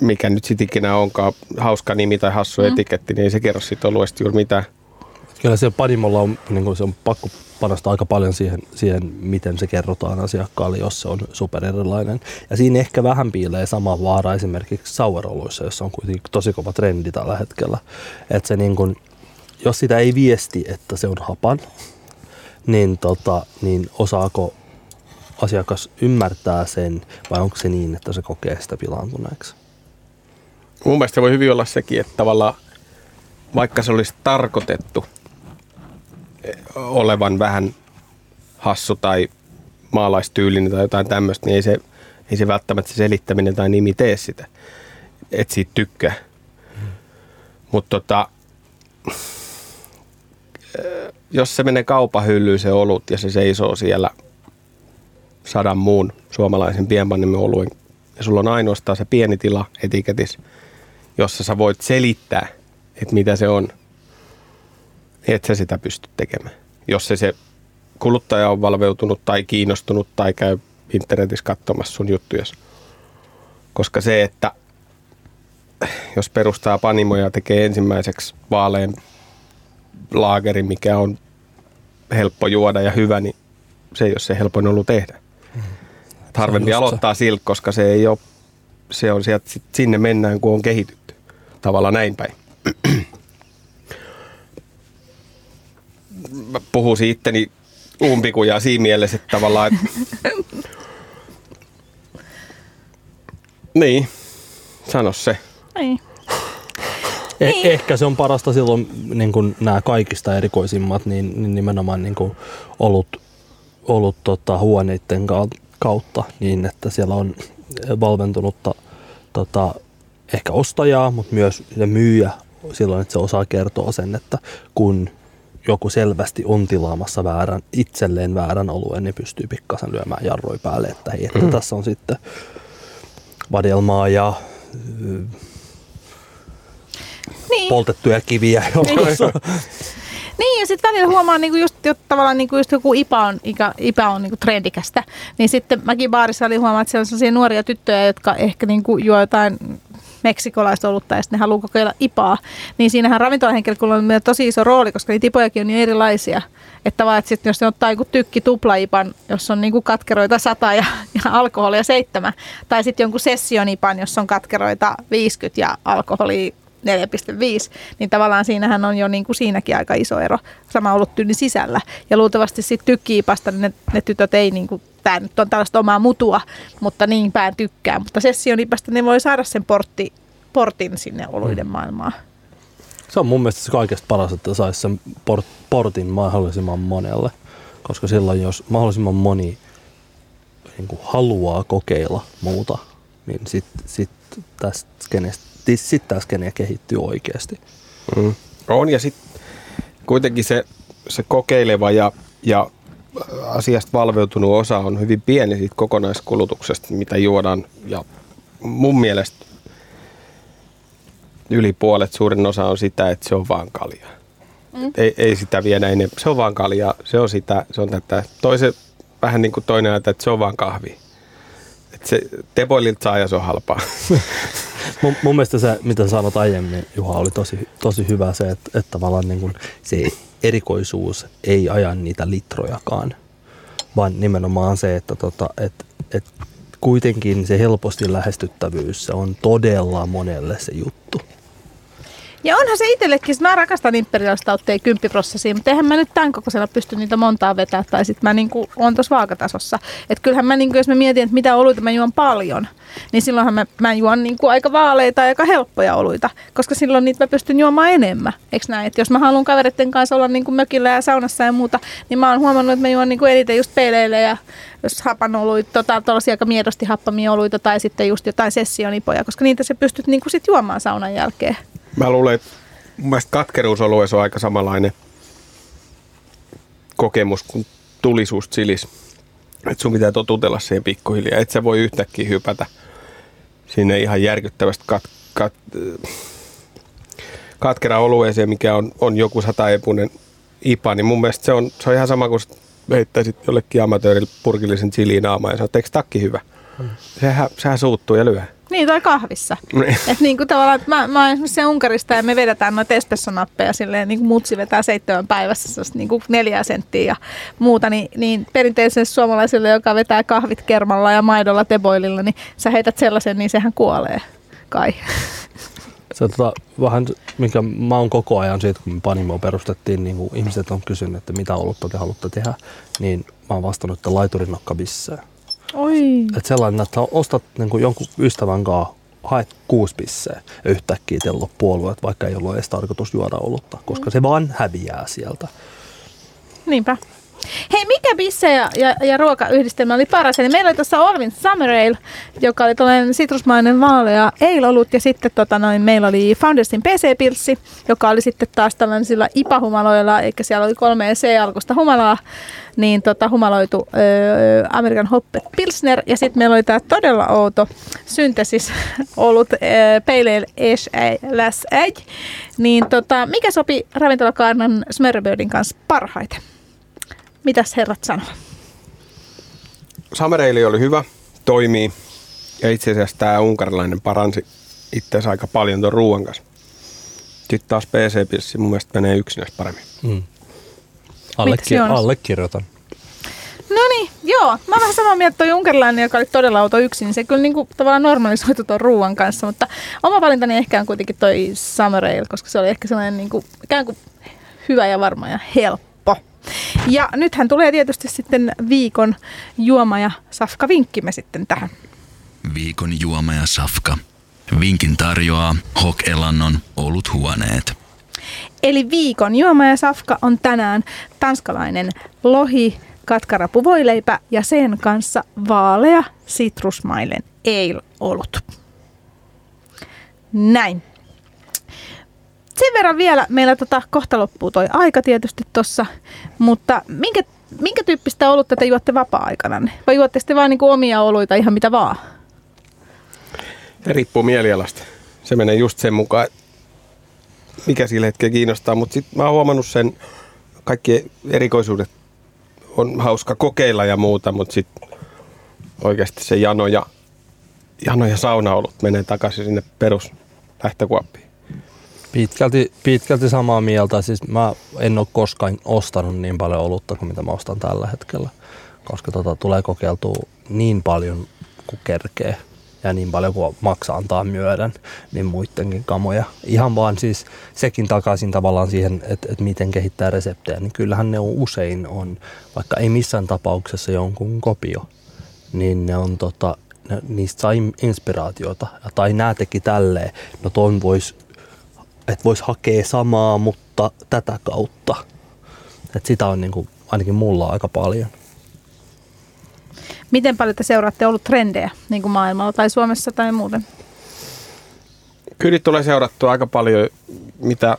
mikä nyt sitten ikinä onkaan, hauska nimi tai hassu mm. etiketti, niin ei se kerro siitä oluesta juuri mitään. Kyllä se panimolla on, niin kuin se on pakko panostaa aika paljon siihen, siihen, miten se kerrotaan asiakkaalle, jos se on supererilainen. Ja siinä ehkä vähän piilee sama vaara esimerkiksi saueroluissa, jossa on kuitenkin tosi kova trendi tällä hetkellä. Että se niin kuin, jos sitä ei viesti, että se on hapan, niin, tota, niin osaako asiakas ymmärtää sen vai onko se niin, että se kokee sitä pilaantuneeksi? Mun mielestä voi hyvin olla sekin, että tavallaan vaikka se olisi tarkoitettu olevan vähän hassu tai maalaistyylinen tai jotain tämmöistä, niin ei se, ei se välttämättä se selittäminen tai nimi tee sitä, että siitä tykkää. Mutta tota, jos se menee kaupahyllyyn se olut ja se seisoo siellä sadan muun suomalaisen pienpannimen oluen ja sulla on ainoastaan se pieni tila etiketis, jossa sä voit selittää, että mitä se on, et sä sitä pysty tekemään. Jos se, se kuluttaja on valveutunut tai kiinnostunut tai käy internetissä katsomassa sun juttuja. Koska se, että jos perustaa panimoja ja tekee ensimmäiseksi vaaleen laageri, mikä on helppo juoda ja hyvä, niin se ei ole se helpoin ollut tehdä. Mm. Harvempi aloittaa siltä, koska se ei ole, se on sieltä, sinne mennään, kun on kehitytty. Tavallaan näin päin. Mä puhuisin itteni umpikujaa siinä mielessä, että tavallaan, että... niin, sano se. Niin. Eh, niin. Ehkä se on parasta silloin niin kuin nämä kaikista erikoisimmat, niin, niin nimenomaan niin kuin ollut, ollut tota, huoneiden kautta niin, että siellä on valventunutta tota, ehkä ostajaa, mutta myös myyjä silloin, että se osaa kertoa sen, että kun joku selvästi on tilaamassa väärän, itselleen väärän oluen, niin pystyy pikkasen lyömään jarroi päälle, että hei, että mm. tässä on sitten vadelmaa ja niin. poltettuja kiviä joukossa. Niin, ja sitten välillä huomaa niinku just, että tavallaan niinku just joku IPA on, ikä, IPA on niinku trendikästä. Niin sitten mäkin baarissa oli huomaa, että siellä on sellaisia nuoria tyttöjä, jotka ehkä niinku juo jotain meksikolaista olutta ja sitten ne haluaa kokeilla IPAa. Niin siinähän ravintolahenkilökunnalla on tosi iso rooli, koska niitä IPOjakin on niin erilaisia. Että vaan, että sit, jos ne ottaa joku tykki tuplaipan, jossa on niinku katkeroita 100 ja, ja alkoholia 7, tai sitten jonkun sessionipan, jossa on katkeroita 50 ja alkoholia 4,5, niin tavallaan siinähän on jo niin kuin siinäkin aika iso ero sama ollut tyyli sisällä. Ja luultavasti sitten tykkiipasta niin ne, ne tytöt ei niin kuin, tämä nyt on tällaista omaa mutua, mutta niin päin tykkää. Mutta sessionipasta ne voi saada sen portti, portin sinne oluiden mm. maailmaan. Se on mun mielestä se kaikesta paras, että saisi sen port, portin mahdollisimman monelle. Koska silloin, jos mahdollisimman moni niin kuin haluaa kokeilla muuta, niin sitten sit tästä skenestä sitten tämä skene kehittyy oikeasti. Mm. On ja sitten kuitenkin se, se kokeileva ja, ja asiasta valveutunut osa on hyvin pieni siitä kokonaiskulutuksesta, mitä juodaan. Ja mun mielestä yli puolet, suurin osa on sitä, että se on vaan kalja. Mm. Ei, ei sitä viedä enemmän. Se on vaan kalja, se on sitä, se on tätä. Toise, vähän niin kuin toinen että se on vaan kahvi. Et se tepoililta saa ja se on halpaa. [LAUGHS] mun, mun mielestä se, mitä sanot aiemmin, Juha, oli tosi, tosi hyvä se, että, että tavallaan niin kuin se erikoisuus ei aja niitä litrojakaan, vaan nimenomaan se, että tota, et, et kuitenkin se helposti lähestyttävyys, se on todella monelle se juttu. Ja onhan se itsellekin, mä rakastan imperialistautteja kymppiprosessiin, mutta eihän mä nyt tämän kokoisella pysty niitä montaa vetää, tai sitten mä niinku on tuossa vaakatasossa. Että kyllähän mä, niinku, jos mä mietin, että mitä oluita mä juon paljon, niin silloinhan mä, mä juon niinku aika vaaleita ja aika helppoja oluita, koska silloin niitä mä pystyn juomaan enemmän. Eikö näin? Että jos mä haluan kavereiden kanssa olla niinku mökillä ja saunassa ja muuta, niin mä oon huomannut, että mä juon niinku eniten just peileille ja jos hapanoluita, tota, tuollaisia aika miedosti happamia oluita tai sitten just jotain sessionipoja, koska niitä sä pystyt niinku sit juomaan saunan jälkeen. Mä luulen, että mun mielestä katkeruusoluessa on aika samanlainen kokemus kuin tulisuus chilis. Että sun pitää totutella siihen pikkuhiljaa. Et sä voi yhtäkkiä hypätä sinne ihan järkyttävästi kat, kat, katkera olueeseen, mikä on, on joku sataepunen IPA, niin mun mielestä se on, se on ihan sama kuin heittäisit jollekin amatöörille purkillisen chiliin naamaan ja sanot, eikö takki hyvä? Hmm. Sehän, sehän suuttuu ja lyö. Niin, tai kahvissa. Niin. Et niin kuin tavallaan, että mä, mä oon esimerkiksi Unkarista ja me vedetään noita espressonappeja silleen, niin kuin mutsi vetää seitsemän päivässä, niin kuin neljä senttiä ja muuta, niin, niin perinteiselle suomalaiselle, joka vetää kahvit kermalla ja maidolla teboililla, niin sä heität sellaisen, niin sehän kuolee kai. Se tota, vähän, mikä mä oon koko ajan siitä, kun me Panimo perustettiin, niin kuin ihmiset on kysynyt, että mitä olutta te haluatte tehdä, niin mä oon vastannut, että laiturinokka bissää. Oi. Että sellainen, että ostat niin kuin jonkun ystävän kanssa, haet kuusi pisseä ja yhtäkkiä teillä on puolueet, vaikka ei ollut edes tarkoitus juoda olutta, koska se vaan häviää sieltä. Niinpä. Hei, mikä bisse ja, ja, ja ruokayhdistelmä oli paras? Eli meillä oli tuossa Olvin Summer Ale, joka oli tällainen sitrusmainen vaalea ale-olut. Ja sitten tota noin, meillä oli Foundersin PC-pilssi, joka oli sitten taas tällainen sillä IPA-humaloilla, eikä siellä oli kolme C-alkusta humalaa, niin tota, humaloitu öö, American Hopper Pilsner. Ja sitten meillä oli tämä todella outo syntesis [LAUGHS] olut öö, Pale Ale. Niin tota, mikä sopi ravintolakaarnan Smörrebirdin kanssa parhaiten? Mitäs herrat sanoo? Samereili oli hyvä, toimii. Ja itse asiassa tämä unkarilainen paransi itseänsä aika paljon tuon ruoan kanssa. Sitten taas PC-pilssi mun mielestä menee yksinäistä paremmin. Mm. Allekir- allekirjoitan. No niin, joo. Mä oon vähän samaa mieltä toi unkarilainen, joka oli todella auto yksin. niin Se kyllä niinku tavallaan normalisoitu tuon ruoan kanssa, mutta oma valintani ehkä on kuitenkin toi Summer Ale, koska se oli ehkä sellainen niinku, ikään kuin hyvä ja varma ja helppo. Ja nythän tulee tietysti sitten viikon juoma- ja safka-vinkkimme sitten tähän. Viikon juoma ja safka. Vinkin tarjoaa Hok Elannon oluthuoneet. Eli viikon juoma ja safka on tänään tanskalainen lohi, katkarapuvoileipä ja sen kanssa vaalea sitrusmailen ale-olut. Näin. Sen verran vielä, meillä tota, kohta loppuu toi aika tietysti tossa, mutta minkä, minkä tyyppistä olutta te juotte vapaa-aikana? Vai juotte sitten vaan niinku omia oluita ihan mitä vaan? Se riippuu mielialasta. Se menee just sen mukaan, mikä sillä hetkellä kiinnostaa. Mutta sitten mä oon huomannut sen, kaikki erikoisuudet on hauska kokeilla ja muuta, mutta sitten oikeasti se jano ja, jano ja saunaolut menee takaisin sinne perus lähtökuoppiin. Pitkälti, pitkälti samaa mieltä. Siis mä en ole koskaan ostanut niin paljon olutta kuin mitä mä ostan tällä hetkellä. Koska tota, tulee kokeiltua niin paljon kuin kerkee ja niin paljon kuin maksaa antaa myöden, niin muidenkin kamoja. Ihan vaan siis sekin takaisin tavallaan siihen, että, että miten kehittää reseptejä, niin kyllähän ne on usein on, vaikka ei missään tapauksessa jonkun kopio, niin ne on tota, ne, niistä sai inspiraatiota. Tai nämä teki tälleen, no ton vois, että vois hakea samaa, mutta tätä kautta. Et sitä on niinku, ainakin mulla aika paljon. Miten paljon te seuraatte ollut trendejä niin kuin maailmalla tai Suomessa tai muuten? Kyllä tulee seurattua aika paljon, mitä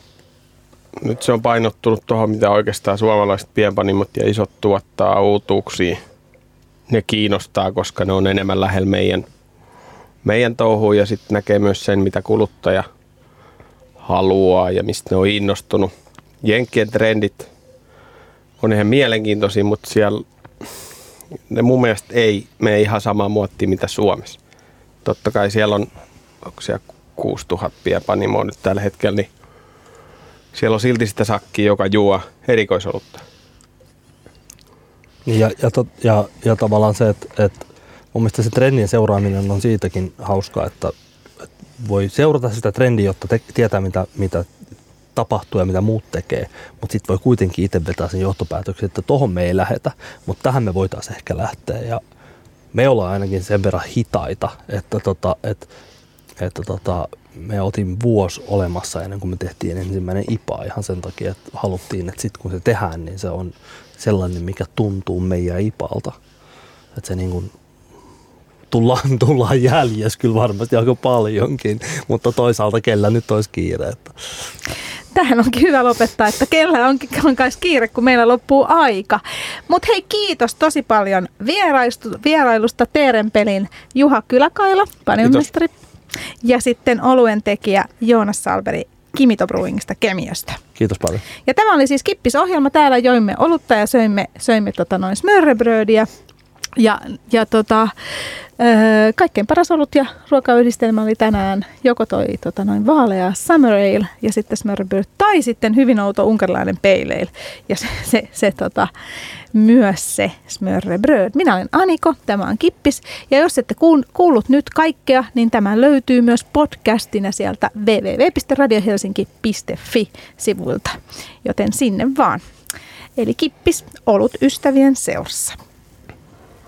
nyt se on painottunut tuohon, mitä oikeastaan suomalaiset pienpanimot ja isot tuottaa uutuuksia. Ne kiinnostaa, koska ne on enemmän lähellä meidän, meidän touhuun ja sitten näkee myös sen, mitä kuluttaja haluaa ja mistä ne on innostunut. Jenkkien trendit on ihan mielenkiintoisia, mutta siellä ne mun mielestä ei mene ihan samaa muottia mitä Suomessa. Totta kai siellä on, onko siellä 6000 pienpanimoa nyt tällä hetkellä, niin siellä on silti sitä sakkia, joka juo erikoisolutta. Ja, ja, tot, ja, ja tavallaan se, että, että mun mielestä se trendien seuraaminen on siitäkin hauskaa, että voi seurata sitä trendiä, jotta te, tietää mitä, mitä tapahtuu ja mitä muut tekee, mutta sitten voi kuitenkin itse vetää sen johtopäätöksen, että tohon me ei lähetä, mutta tähän me voitaisiin ehkä lähteä ja me ollaan ainakin sen verran hitaita, että, tota, että, että tota, me oltiin vuosi olemassa ennen kuin me tehtiin ensimmäinen IPA ihan sen takia, että haluttiin, että sitten kun se tehdään, niin se on sellainen, mikä tuntuu meidän IPAlta. Että se niin kuin [LAUGHS] tullaan, tullaan jäljessä kyllä varmasti aika paljonkin, mutta toisaalta kellä nyt olisi kiire. Että. tähän onkin hyvä lopettaa, että kellä onkin on kais kiire, kun meillä loppuu aika. Mutta hei, kiitos tosi paljon vierailusta Teerenpelin Juha Kyläkaila, panimestari. Ja sitten oluen tekijä Joonas Salberi Kimito Brewingista Kemiöstä. Kiitos paljon. Ja tämä oli siis Kippisohjelma. Täällä joimme olutta ja söimme, söimme tota noin smörrebrödiä. Ja, ja tota, öö, kaikkein paras olut ja ruokayhdistelmä oli tänään joko toi tota noin vaalea Summer Ale ja sitten smörrebröd tai sitten hyvin outo unkarilainen pale ale. Ja se, se, se tota, myös se smörrebröd. Minä olen Aniko, tämä on Kippis. Ja jos ette kuullut nyt kaikkea, niin tämä löytyy myös podcastina sieltä www.radiohelsinki.fi-sivuilta. Joten sinne vaan. Eli Kippis, olut ystävien seurassa.